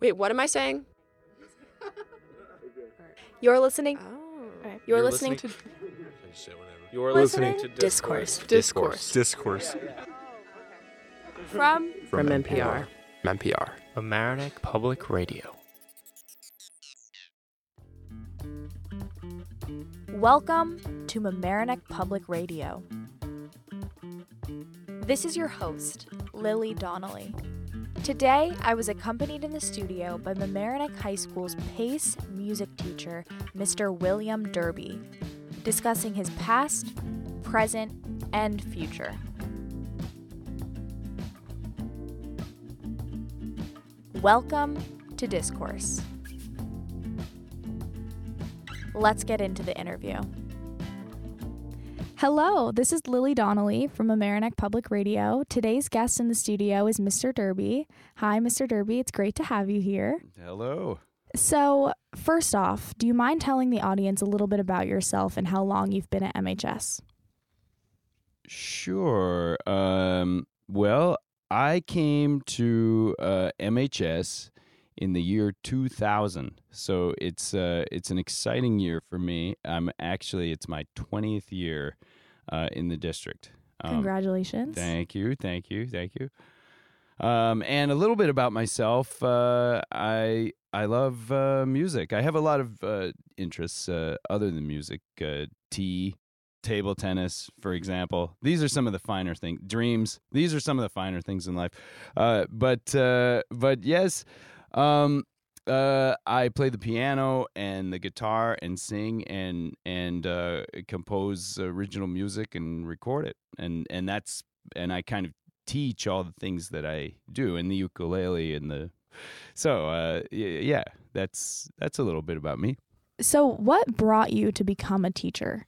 Wait, what am I saying? You're listening. Oh. You're, listening, to You're Listening listening to Discourse. Discourse. Discourse. from From NPR. From NPR. Amerenik Public Radio. Welcome to Mamaroneck Public Radio. This is your host, Lily Donnelly. Today, I was accompanied in the studio by Mamaroneck High School's PACE music teacher, Mr. William Derby, discussing his past, present, and future. Welcome to Discourse. Let's get into the interview. Hello, this is Lily Donnelly from Amereneck Public Radio. Today's guest in the studio is Mr. Derby. Hi, Mr. Derby. It's great to have you here. Hello. So, first off, do you mind telling the audience a little bit about yourself and how long you've been at MHS? Sure. Um, well, I came to uh, MHS in the year 2000, so it's uh, it's an exciting year for me. I'm actually it's my 20th year uh, in the district. Um, Congratulations. Thank you, thank you, thank you. Um, and a little bit about myself. Uh, I I love uh, music. I have a lot of uh, interests uh, other than music. Uh, tea, table tennis, for example. These are some of the finer things. Dreams. These are some of the finer things in life. Uh, but uh, but yes, um, uh, I play the piano and the guitar and sing and and uh, compose original music and record it. And and that's and I kind of teach all the things that I do and the ukulele and the so uh, yeah, that's that's a little bit about me. So, what brought you to become a teacher?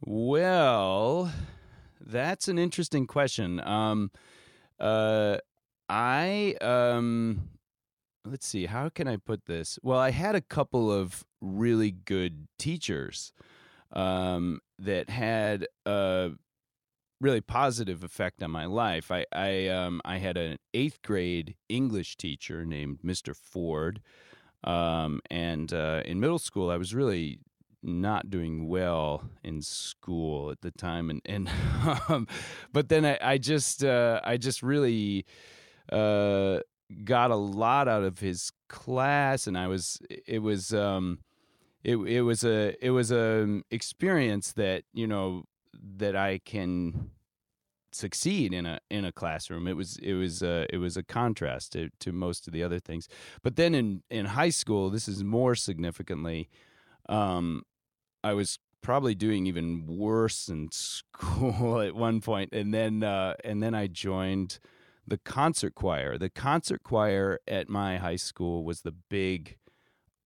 Well, that's an interesting question. Um, uh, I um, let's see, how can I put this? Well, I had a couple of really good teachers um, that had a really positive effect on my life. I I um, I had an eighth grade English teacher named Mr. Ford, um, and uh, in middle school I was really not doing well in school at the time and and um, but then I, I just uh, I just really uh, got a lot out of his class and I was it was um it it was a it was a experience that you know that I can succeed in a in a classroom. It was it was uh, it was a contrast to, to most of the other things. But then in in high school this is more significantly um I was probably doing even worse in school at one point, and then uh, and then I joined the concert choir. The concert choir at my high school was the big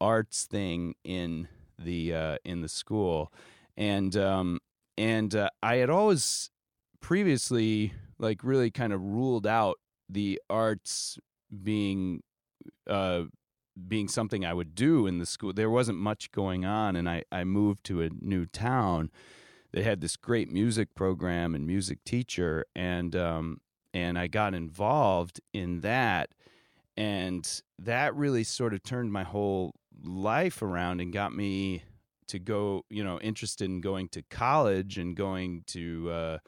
arts thing in the uh, in the school, and um, and uh, I had always previously like really kind of ruled out the arts being uh, being something I would do in the school. There wasn't much going on, and I, I moved to a new town that had this great music program and music teacher, and um, and I got involved in that, and that really sort of turned my whole life around and got me to go, you know, interested in going to college and going to uh,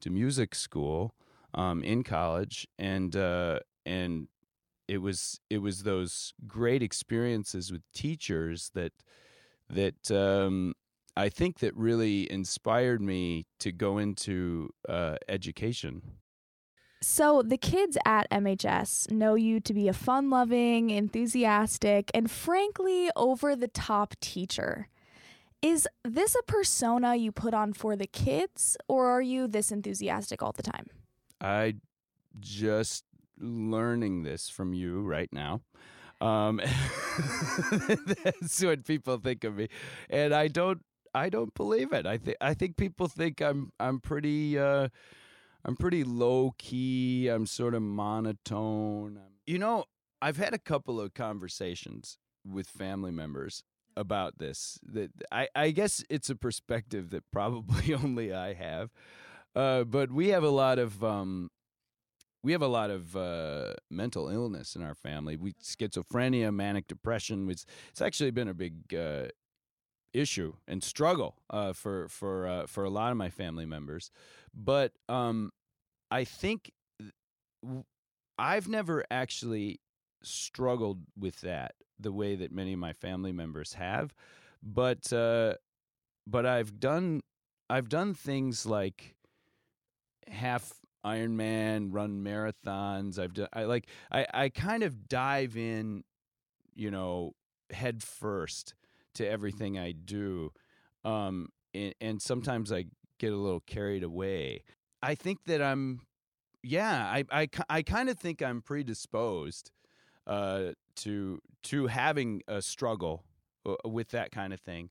to music school um, in college, and uh, and it was it was those great experiences with teachers that that um, I think that really inspired me to go into uh, education. So, the kids at MHS know you to be a fun loving, enthusiastic, and frankly over the top teacher. Is this a persona you put on for the kids, or are you this enthusiastic all the time? I just learning this from you right now. Um, that's what people think of me, and I don't. I don't believe it. I think I think people think I'm I'm pretty uh, I'm pretty low key. I'm sort of monotone. You know, I've had a couple of conversations with family members about this. That I I guess it's a perspective that probably only I have. Uh, but we have a lot of um, we have a lot of uh, mental illness in our family. We schizophrenia, manic depression. It's it's actually been a big uh, issue and struggle uh, for for uh, for a lot of my family members. But um, I think I've never actually struggled with that the way that many of my family members have. But uh, but I've done I've done things like half Ironman, run marathons. I've done I like I I kind of dive in, you know, head first to everything I do. Um and, and sometimes I get a little carried away. I think that I'm yeah, I I I kind of think I'm predisposed uh to to having a struggle uh, with that kind of thing.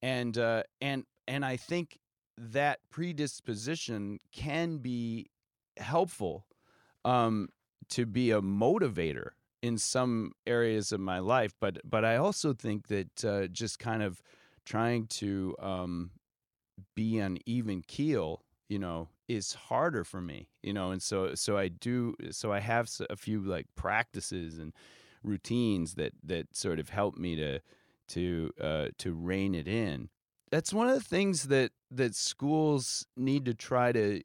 And uh and and I think that predisposition can be helpful um, to be a motivator in some areas of my life, but but I also think that uh, just kind of trying to um, be on even keel, you know, is harder for me, you know, and so so I do so I have a few like practices and routines that that sort of help me to to uh, to rein it in. That's one of the things that that schools need to try to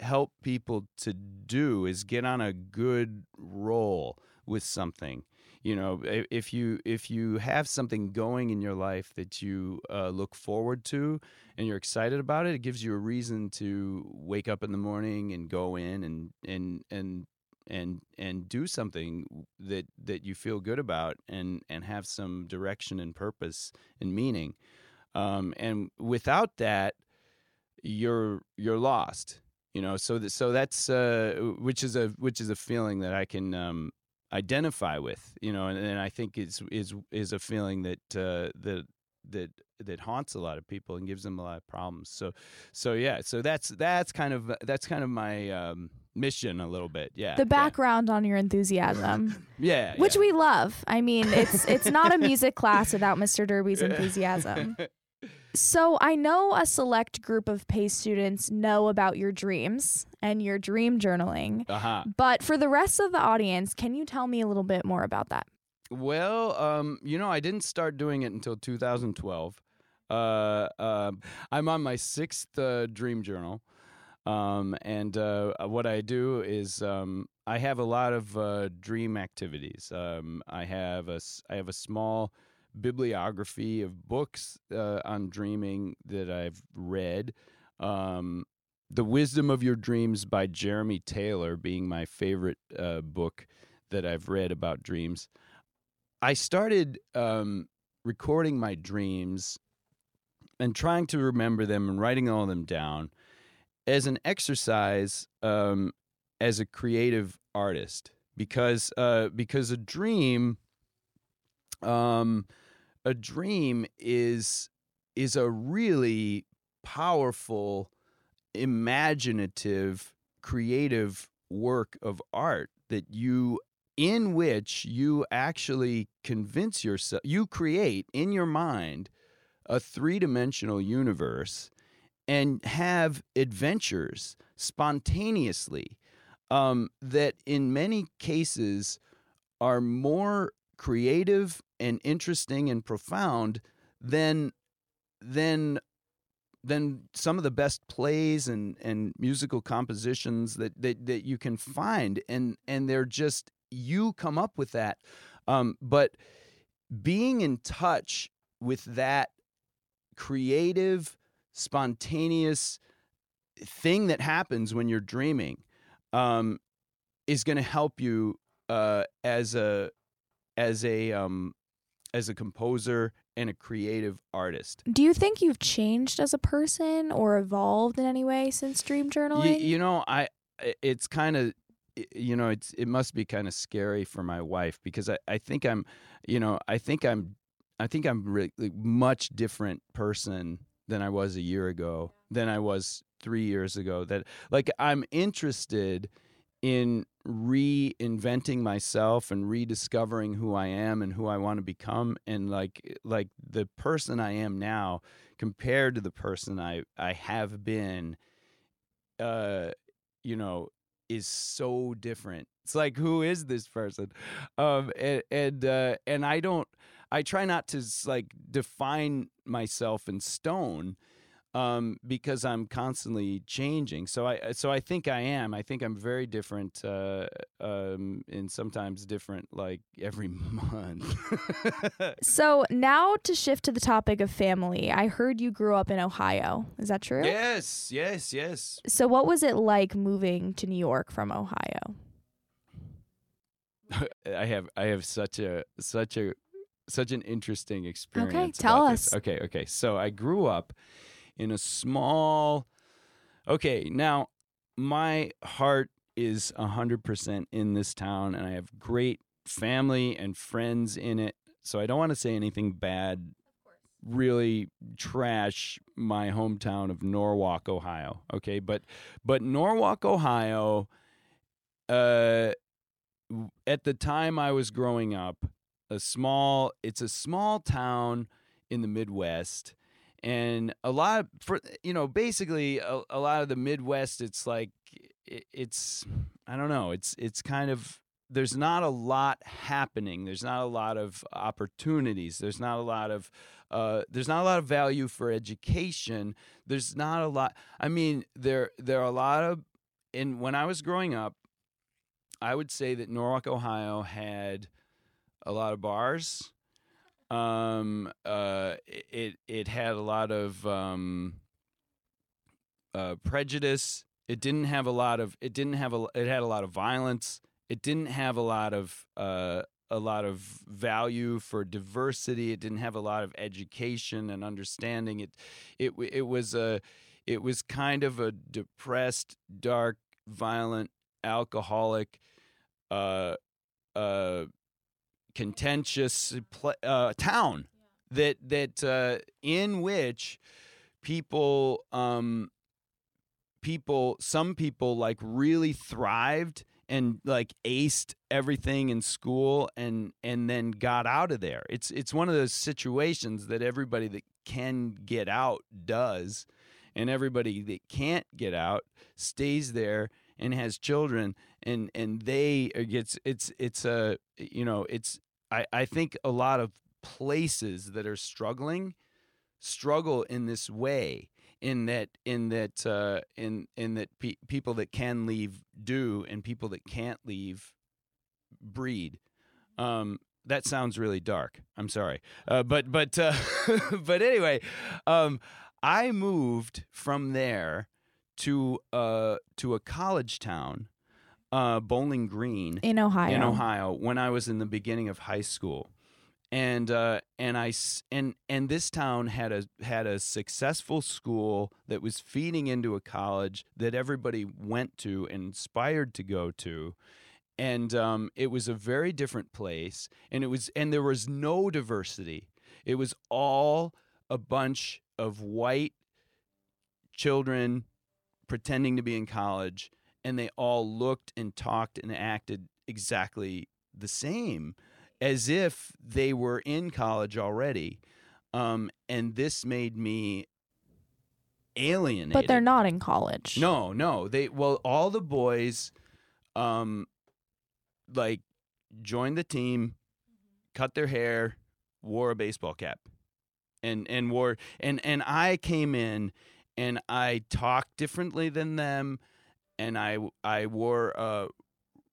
help people to do is get on a good roll with something you know if you if you have something going in your life that you uh, look forward to and you're excited about it it gives you a reason to wake up in the morning and go in and and and and and do something that that you feel good about and and have some direction and purpose and meaning. Um, and without that you're you're lost you know? So that so that's uh which is a which is a feeling that i can um identify with you know and, and i think is is is a feeling that uh that that that haunts a lot of people and gives them a lot of problems so so yeah so that's that's kind of that's kind of my um mission a little bit yeah The yeah. background on your enthusiasm, yeah which yeah. we love. I mean, it's it's not a music class without Mr. Derby's enthusiasm. So I know a select group of PACE students know about your dreams and your dream journaling. uh-huh But for the rest of the audience, can you tell me a little bit more about that? Well, um, you know, I didn't start doing it until 2012. Uh, um I'm on my sixth uh, dream journal. Um, and uh, what I do is um, I have a lot of uh, dream activities. Um, I have a I have a small bibliography of books uh, on dreaming that I've read. Um, the Wisdom of Your Dreams by Jeremy Taylor being my favorite uh, book that I've read about dreams. I started um, recording my dreams and trying to remember them and writing all of them down as an exercise um, as a creative artist because uh, because a dream um, a dream is is a really powerful imaginative creative work of art that you in which you actually convince yourself you create in your mind a three-dimensional universe and have adventures spontaneously um, that in many cases are more creative and interesting and profound than than than some of the best plays and, and musical compositions that, that, that you can find. And and they're just you come up with that. Um, but being in touch with that creative spontaneous thing that happens when you're dreaming um, is going to help you uh, as a as a um, as a composer and a creative artist. Do you think you've changed as a person or evolved in any way since dream journaling? you know, I I- it's kind of you know it's it must be kind of scary for my wife because I, I think I'm you know I think I'm I think I'm really much different person than I was a year ago than I was three years ago that like I'm interested in reinventing myself and rediscovering who I am and who I want to become and like like the person I am now compared to the person I I have been uh you know is so different. It's like who is this person? Um and and uh and I don't I try not to like define myself in stone um, because I'm constantly changing. So I so I think I am. I think I'm very different, uh, um, and sometimes different like every month. So now to shift to the topic of family. I heard you grew up in Ohio. Is that true? yes, yes, yes. So what was it like moving to New York from Ohio? I have I have such a such a such an interesting experience. Okay, tell about this. us. Okay, okay. So I grew up in a small. Okay, now my heart is hundred percent in this town, and I have great family and friends in it. So I don't want to say anything bad. Really trash my hometown of Norwalk, Ohio. Okay, but but Norwalk, Ohio. Uh, at the time I was growing up, a small it's a small town in the Midwest and a lot of, for you know basically a, a lot of the Midwest it's like i- it's I don't know it's it's kind of there's not a lot happening there's not a lot of opportunities there's not a lot of uh, there's not a lot of value for education there's not a lot I mean there there are a lot of and when I was growing up I would say that Norwalk, Ohio had a lot of bars. Um, uh, it it had a lot of um, uh, prejudice. It didn't have a lot of. It didn't have a. It had a lot of violence. It didn't have a lot of. Uh, a lot of value for diversity. It didn't have a lot of education and understanding. It, it, it was a, it was kind of a depressed, dark, violent, alcoholic, uh, uh, contentious uh, town that that uh, in which people um, people some people like really thrived and like aced everything in school and and then got out of there. It's it's one of those situations that everybody that can get out does and everybody that can't get out stays there and has children and and they it gets it's it's a you know it's I I think a lot of places that are struggling struggle in this way in that in that uh, in in that pe- people that can leave do and people that can't leave breed. Um, that sounds really dark. I'm sorry, uh, but but uh, but anyway, um, I moved from there to uh, to a college town, uh, Bowling Green In Ohio. in Ohio when I was in the beginning of high school, and uh, and I and and this town had a had a successful school that was feeding into a college that everybody went to and inspired to go to. And um, it was a very different place, and it was, and there was no diversity. It was all a bunch of white children pretending to be in college, and they all looked and talked and acted exactly the same as if they were in college already. Um, and this made me alienated. but they're not in college. No, no. They well, all the boys, um, like joined the team, cut their hair, wore a baseball cap, and and wore and and I came in, and I talked differently than them, and I I wore uh,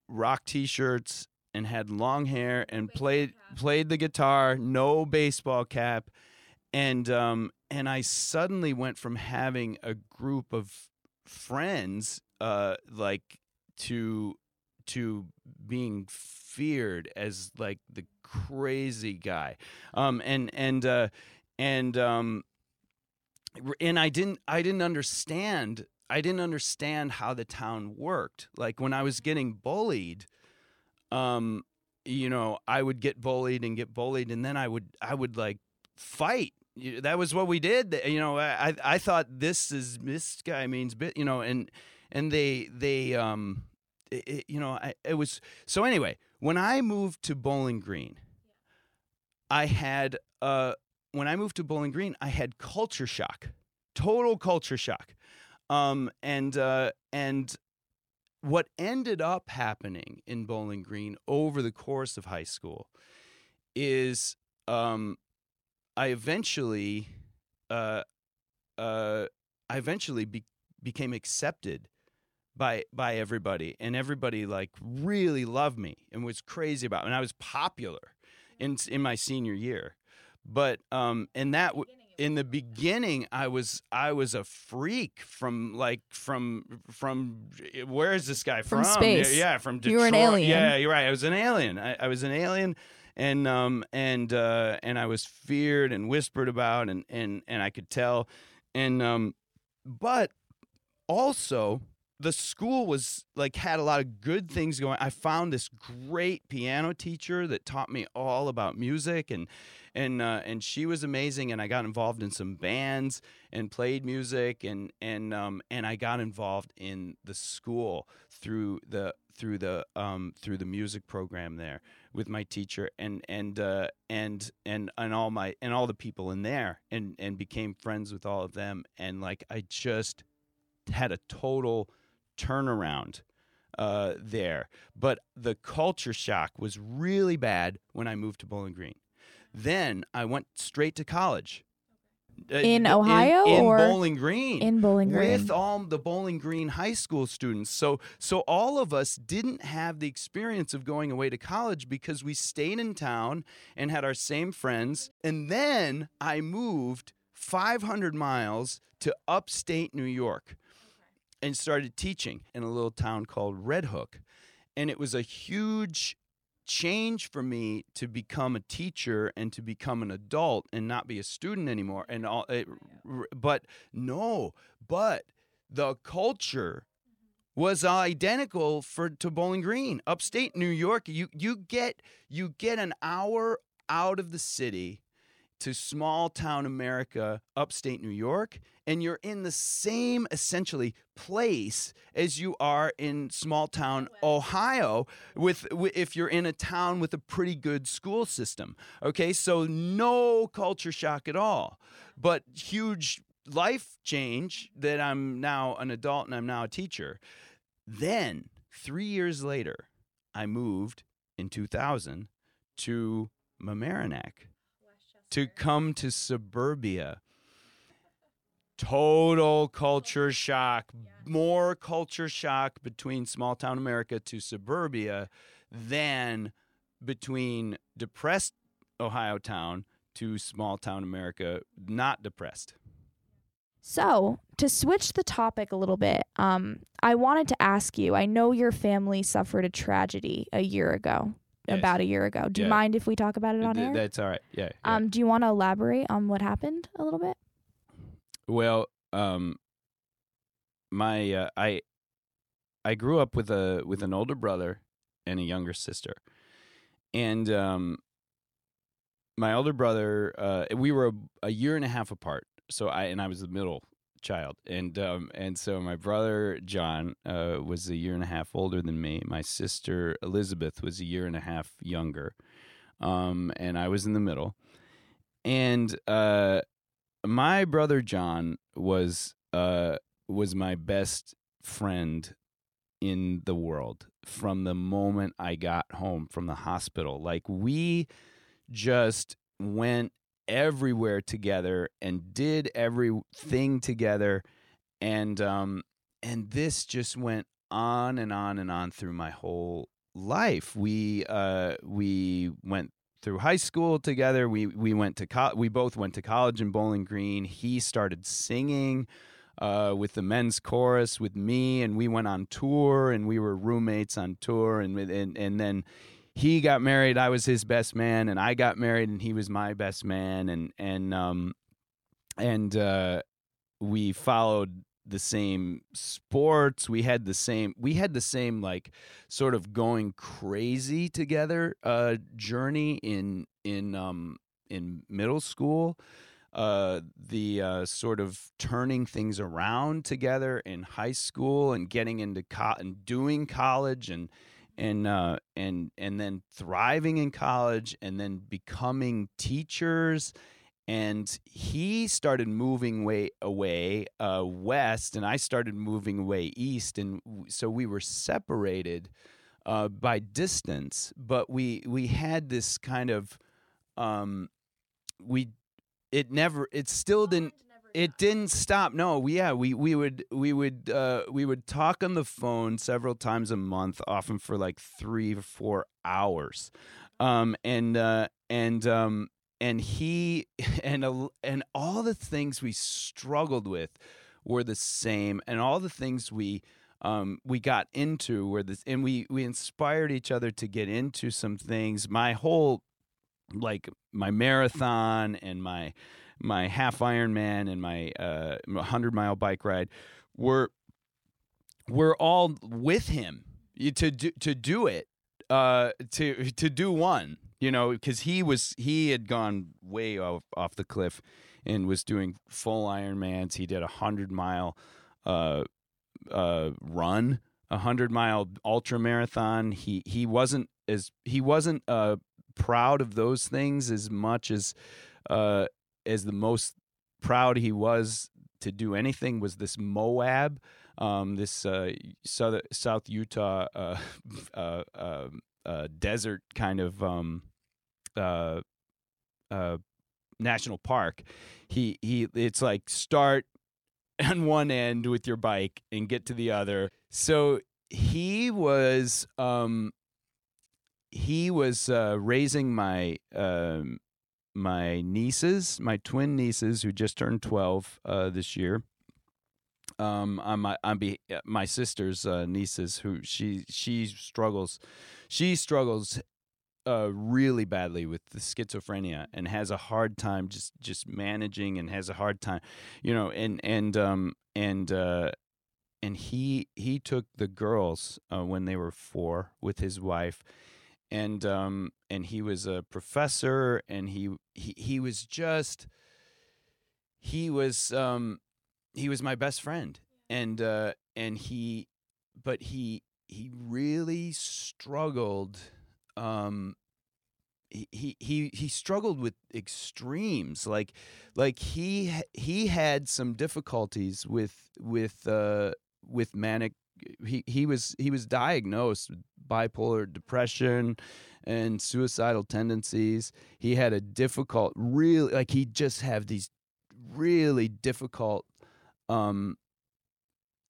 rock t-shirts and had long hair and played played the guitar, no baseball cap, and um and I suddenly went from having a group of friends uh like to to being feared as like the crazy guy. Um and and uh and um and I didn't I didn't understand I didn't understand how the town worked. Like when I was getting bullied um you know I would get bullied and get bullied and then I would I would like fight. That was what we did. You know I I thought this is this guy means bit you know and and they they um it, you know I, it was so anyway when I moved to Bowling Green I had uh when I moved to Bowling Green I had culture shock total culture shock. Um and uh and what ended up happening in Bowling Green over the course of high school is um, I eventually uh, uh, I eventually be- became accepted by by everybody and everybody like really loved me and was crazy about me and I was popular in in my senior year but um and that w- in the beginning I was I was a freak from like from from where is this guy From from? Space. yeah from Detroit You were an alien. yeah you're right I was an alien. I, I was an alien and um and uh and I was feared and whispered about and and and I could tell. And um but also the school was like had a lot of good things going i found this great piano teacher that taught me all about music and and uh, and she was amazing and i got involved in some bands and played music and and um and i got involved in the school through the through the um through the music program there with my teacher and and uh and and and all my and all the people in there and and became friends with all of them. And like i just had a total turnaround uh, there. But the culture shock was really bad when I moved to Bowling Green. Then I went straight to college. Uh, In Ohio in, or Bowling Green in Bowling Green. with all the Bowling Green high school students. So so all of us didn't have the experience of going away to college because we stayed in town and had our same friends. And then I moved 500 miles to upstate New York and started teaching in a little town called Red Hook. And it was a huge change for me to become a teacher and to become an adult and not be a student anymore and all it, but no but the culture was identical for to Bowling Green upstate New York you you get you get an hour out of the city to small town America, upstate New York, and you're in the same essentially place as you are in small town Ohio with, if you're in a town with a pretty good school system. Okay, so no culture shock at all, but huge life change that I'm now an adult and I'm now a teacher. Then, 3 years later, I moved in 2000 to Mamaroneck to come to suburbia. Total culture shock, more culture shock between small town America to suburbia than between depressed Ohio town to small town America, not depressed. So, to switch the topic a little bit, um, I wanted to ask you I know your family suffered a tragedy a year ago, About a year ago. Do you Yeah. mind if we talk about it on Th- air? That's all right. Yeah. yeah. Um, do you want to elaborate on what happened a little bit? Well, um, my uh, I I grew up with a with an older brother and a younger sister, and um, my older brother uh, we were a, a year and a half apart. So I and I was the middle child, and um, and so my brother John uh, was a year and a half older than me. My sister Elizabeth was a year and a half younger, um, and I was in the middle, and uh my brother John was uh was my best friend in the world from the moment I got home from the hospital. Like we just went everywhere together and did everything together and um and this just went on and on and on through my whole life. We uh we went through high school together. We we went to co- we both went to college in Bowling Green. He started singing uh, with the men's chorus with me, and we went on tour, and we were roommates on tour, and and and then he got married. I was his best man, and I got married, and he was my best man, and and um and uh, we followed the same sports we had the same we had the same like sort of going crazy together uh journey in in um in middle school uh the uh sort of turning things around together in high school and getting into co- and doing college and and uh and and then thriving in college and then becoming teachers and he started moving way away uh, west, and I started moving away east, and so we were separated uh, by distance, but we we had this kind of um, we it never it still didn't it didn't stop no we, yeah we we would we would uh we would talk on the phone several times a month often for like three or four hours. Um and uh and um and he and and all the things we struggled with were the same and all the things we um, we got into were this and we we inspired each other to get into some things. My whole like my marathon and my my half Ironman and my uh, hundred mile bike ride were were all with him to do to do it uh, to to do one you know because he was he had gone way off off the cliff and was doing full Ironmans. He did a hundred mile uh, uh, run, a hundred mile ultra marathon. He he wasn't as he wasn't uh, proud of those things as much as uh, as the most proud he was to do anything was this Moab, um, this uh, South South Utah uh, uh, uh, uh, desert kind of um, uh, uh, national park. He he, it's like start on one end with your bike and get to the other. So he was um, he was raising my um, my nieces, my twin nieces, who just turned twelve uh, this year. Um, on my on be, uh, my sister's uh, nieces, who she she struggles, she struggles uh, really badly with the schizophrenia and has a hard time just just managing and has a hard time, you know, and and um and uh, and he he took the girls uh, when they were four with his wife and um and he was a professor and he he, he was just he was um he was my best friend. And uh and he but he he really struggled um he he he he struggled with extremes. Like like he he had some difficulties with with uh with manic he he was he was diagnosed with bipolar depression and suicidal tendencies. He had a difficult really like he just have these really difficult um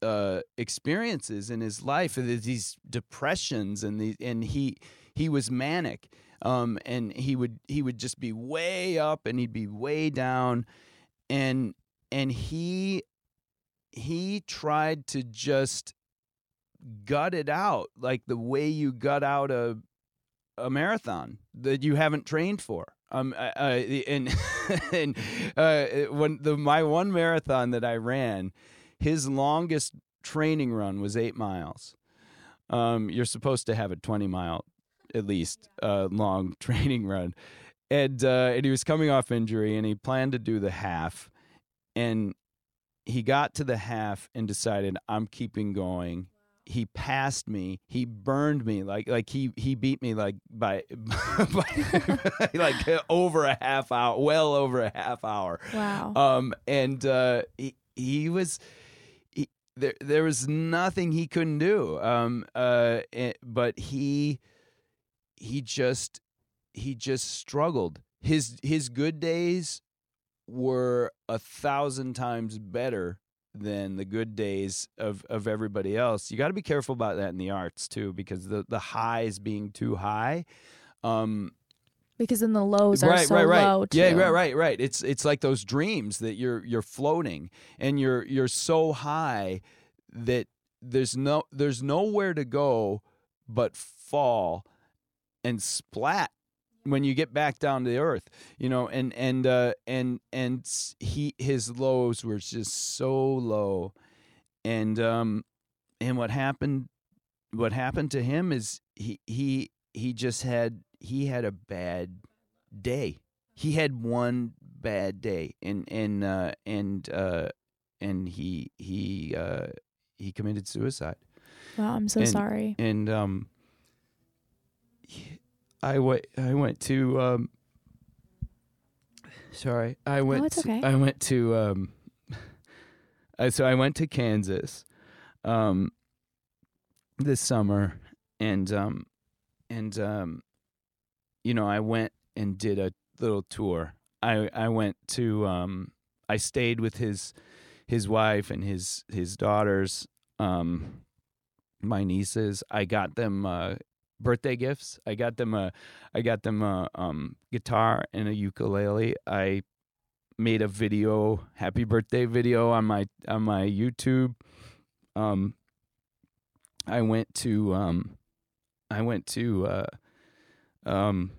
uh experiences in his life these depressions and the and he he was manic um and he would he would just be way up and he'd be way down and and he he tried to just gut it out like the way you gut out a a marathon that you haven't trained for. Um uh, uh, and and uh when the my one marathon that I ran his longest training run was 8 miles. Um you're supposed to have a 20 mile at least uh long training run. And uh and he was coming off injury and he planned to do the half and he got to the half and decided I'm keeping going. He passed me. He burned me like like he he beat me like by, by like over a half hour, well over a half hour. Wow. Um and uh he, he was he, there there was nothing he couldn't do. Um uh eh, but he he just he just struggled. His his good days were a thousand times better than the good days of, of everybody else. You got to be careful about that in the arts too, because the, the highs being too high. Um, because then the lows are right, so right, right. low too. Yeah, right, right, right. It's it's like those dreams that you're you're floating and you're you're so high that there's no there's nowhere to go but fall and splat when you get back down to the earth you know and and uh and and he his lows were just so low. And um and what happened what happened to him is he he he just had he had a bad day. He had one bad day and and uh and uh and he he uh he committed suicide. Wow, I'm so And- sorry. and um I went I went to um Sorry, I went. it's to- I went to. Um, uh, so I went to Kansas, um, this summer, and um, and um, you know, I went and did a little tour. I I went to. Um, I stayed with his his wife and his his daughters. Um, my nieces. I got them uh, birthday gifts. I got them a I got them a um, guitar and a ukulele. I made a video, happy birthday video on my on my YouTube. Um, I went to um, I went to uh, um,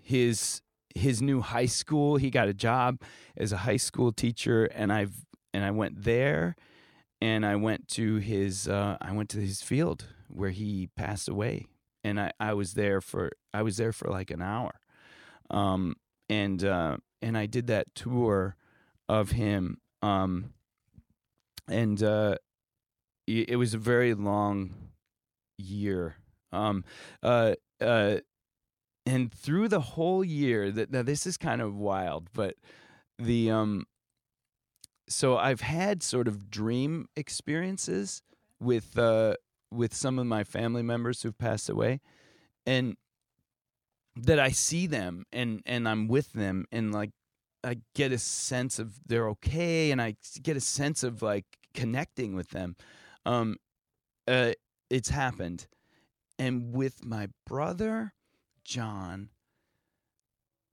his his new high school. He got a job as a high school teacher, and I've and I went there, and I went to his uh, I went to his field where he passed away, and I, I was there for I was there for like an hour, um, and uh, and I did that tour of him, um, and uh, it was a very long year, um, uh, uh, and through the whole year that now this is kind of wild, but the um, so I've had sort of dream experiences with uh with some of my family members who've passed away and that I see them and and I'm with them and like I get a sense of they're okay and I get a sense of like connecting with them. Um uh it's happened. And with my brother John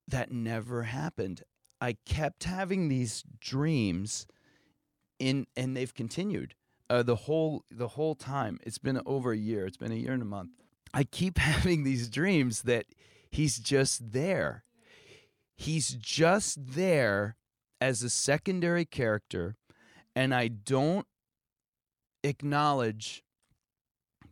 that never happened. I kept having these dreams in and they've continued uh, the whole the whole time. It's been over a year. It's been a year and a month. I keep having these dreams that he's just there. He's just there as a secondary character and I don't acknowledge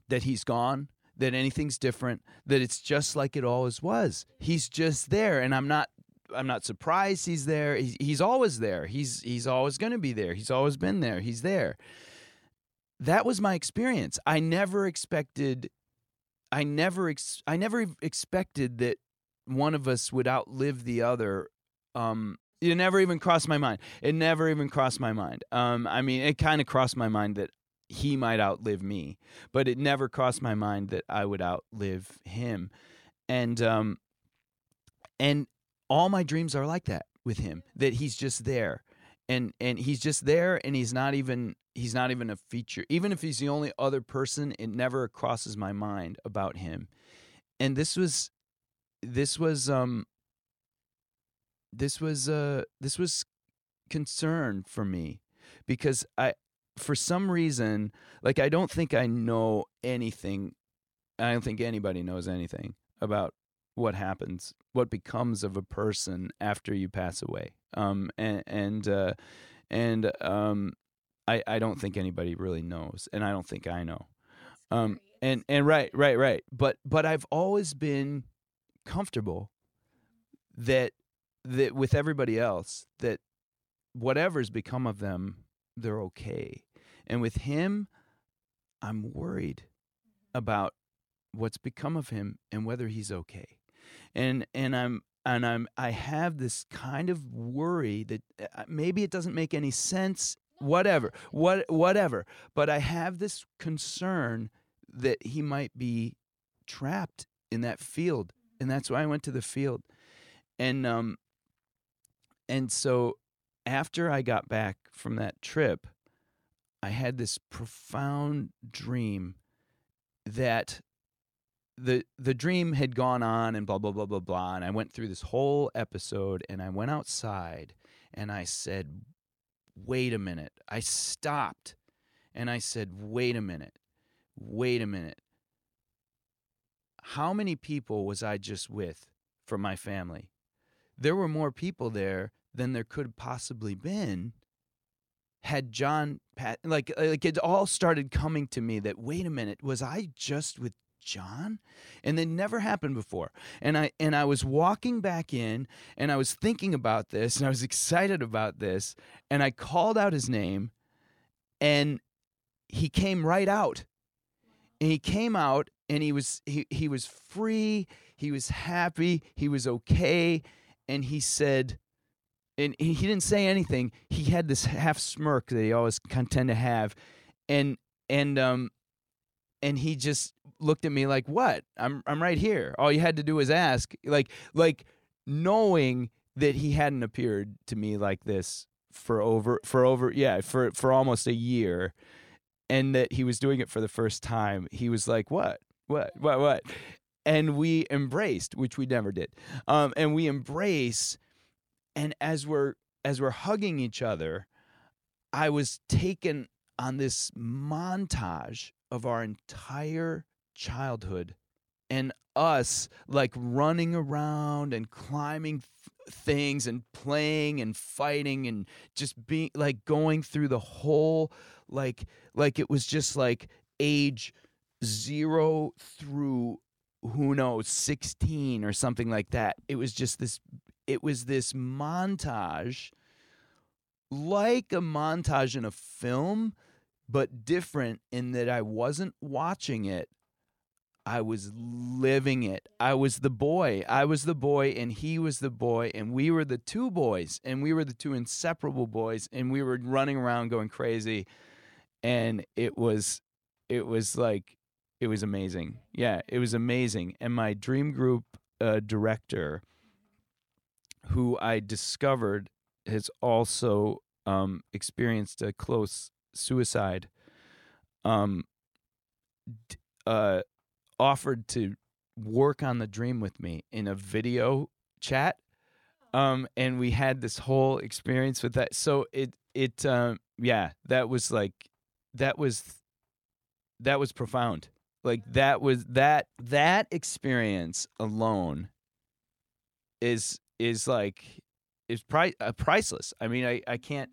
that he's gone, that anything's different, that it's just like it always was. He's just there and I'm not I'm not surprised he's there. He's, he's always there. He's he's always going to be there. He's always been there. He's there. That was my experience. I never expected I never ex- I never expected that one of us would outlive the other. Um it never even crossed my mind. It never even crossed my mind. Um I mean, it kind of crossed my mind that he might outlive me, but it never crossed my mind that I would outlive him. And um and all my dreams are like that with him that he's just there and and he's just there and he's not even he's not even a feature even if he's the only other person it never crosses my mind about him and this was this was um this was uh this was concern for me because i for some reason like i don't think i know anything i don't think anybody knows anything about what happens, what becomes of a person after you pass away. Um, and and uh, and um, I I don't think anybody really knows, and I don't think I know. Um, and and right, right, right. But but I've always been comfortable that that with everybody else that whatever's become of them, they're okay. And with him, I'm worried about what's become of him and whether he's okay and and I'm and I'm I have this kind of worry that uh, maybe it doesn't make any sense whatever what whatever. But I have this concern that he might be trapped in that field and that's why I went to the field. And um and so after I got back from that trip I had this profound dream that the the dream had gone on and blah blah blah blah blah and I went through this whole episode and I went outside and I said wait a minute. I stopped and I said wait a minute wait a minute. How many people was I just with from my family? There were more people there than there could possibly been had John Pat like like it all started coming to me that wait a minute was I just with John? And it never happened before. And I and I was walking back in and I was thinking about this and I was excited about this and I called out his name and he came right out. And he came out and he was he, he was free, he was happy, he was okay and he said, and he didn't say anything. He had this half smirk that he always tend to have, and and um, and he just looked at me like, "What? I'm I'm right here. All you had to do was ask." Like like knowing that he hadn't appeared to me like this for over for over yeah for for almost a year, and that he was doing it for the first time. He was like, "What? What? What? What?" And we embraced, which we never did. Um, and we embrace, and as we're as we're hugging each other, I was taken on this montage of our entire childhood and us like running around and climbing th- things and playing and fighting and just being like going through the whole like like it was just like age 0 through who knows 16 or something like that. It was just this it was this montage like a montage in a film but different in that I wasn't watching it. I was living it. I was the boy. I was the boy, and he was the boy, and we were the two boys, and we were the two inseparable boys, and we were running around going crazy, and it was, it was like, it was amazing. Yeah, it was amazing. And my dream group uh, director, who I discovered has also um, experienced a close suicide um uh offered to work on the dream with me in a video chat um and we had this whole experience with that. So it it um yeah that was like that was that was profound. Like that was that that experience alone is is like is pri- uh, priceless. I mean i i can't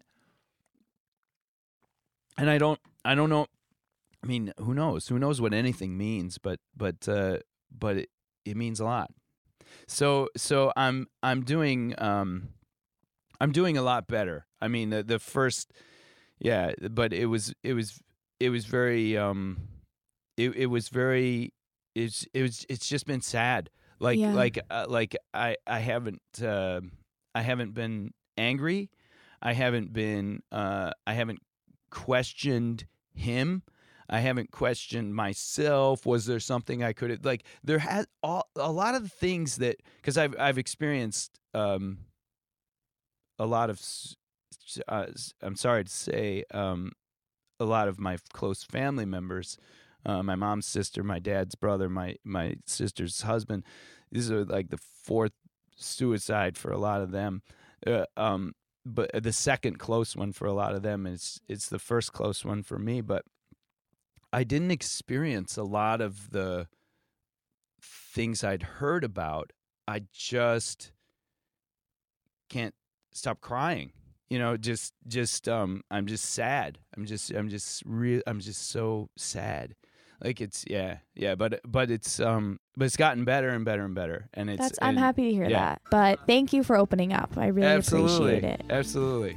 and I don't I don't know I mean who knows? Who knows what anything means but but uh but it, it means a lot. So so I'm I'm doing um I'm doing a lot better. I mean the the first yeah but it was it was it was very um it it was very it's it was it's just been sad. Like Yeah. like uh, like I I haven't uh, I haven't been angry. I haven't been uh I haven't questioned him. I haven't questioned myself. Was there something I could have like? There had all, a lot of things that because I've I've experienced um, a lot of. Uh, I'm sorry to say, um, a lot of my close family members, uh, my mom's sister, my dad's brother, my my sister's husband. These are like the fourth suicide for a lot of them. Uh, um, but the second close one for a lot of them is it's the first close one for me but i didn't experience a lot of the things i'd heard about. I just can't stop crying you know just just um i'm just sad. I'm just i'm just real i'm just so sad. Like it's yeah yeah but but it's um but it's gotten better and better and better and it's That's I'm and- happy to hear yeah. that. But thank you for opening up. I really absolutely appreciate it. absolutely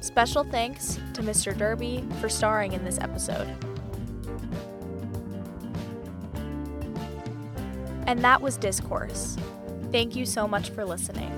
Special thanks to Mr. Derby for starring in this episode. And that was Discourse. Thank you so much for listening.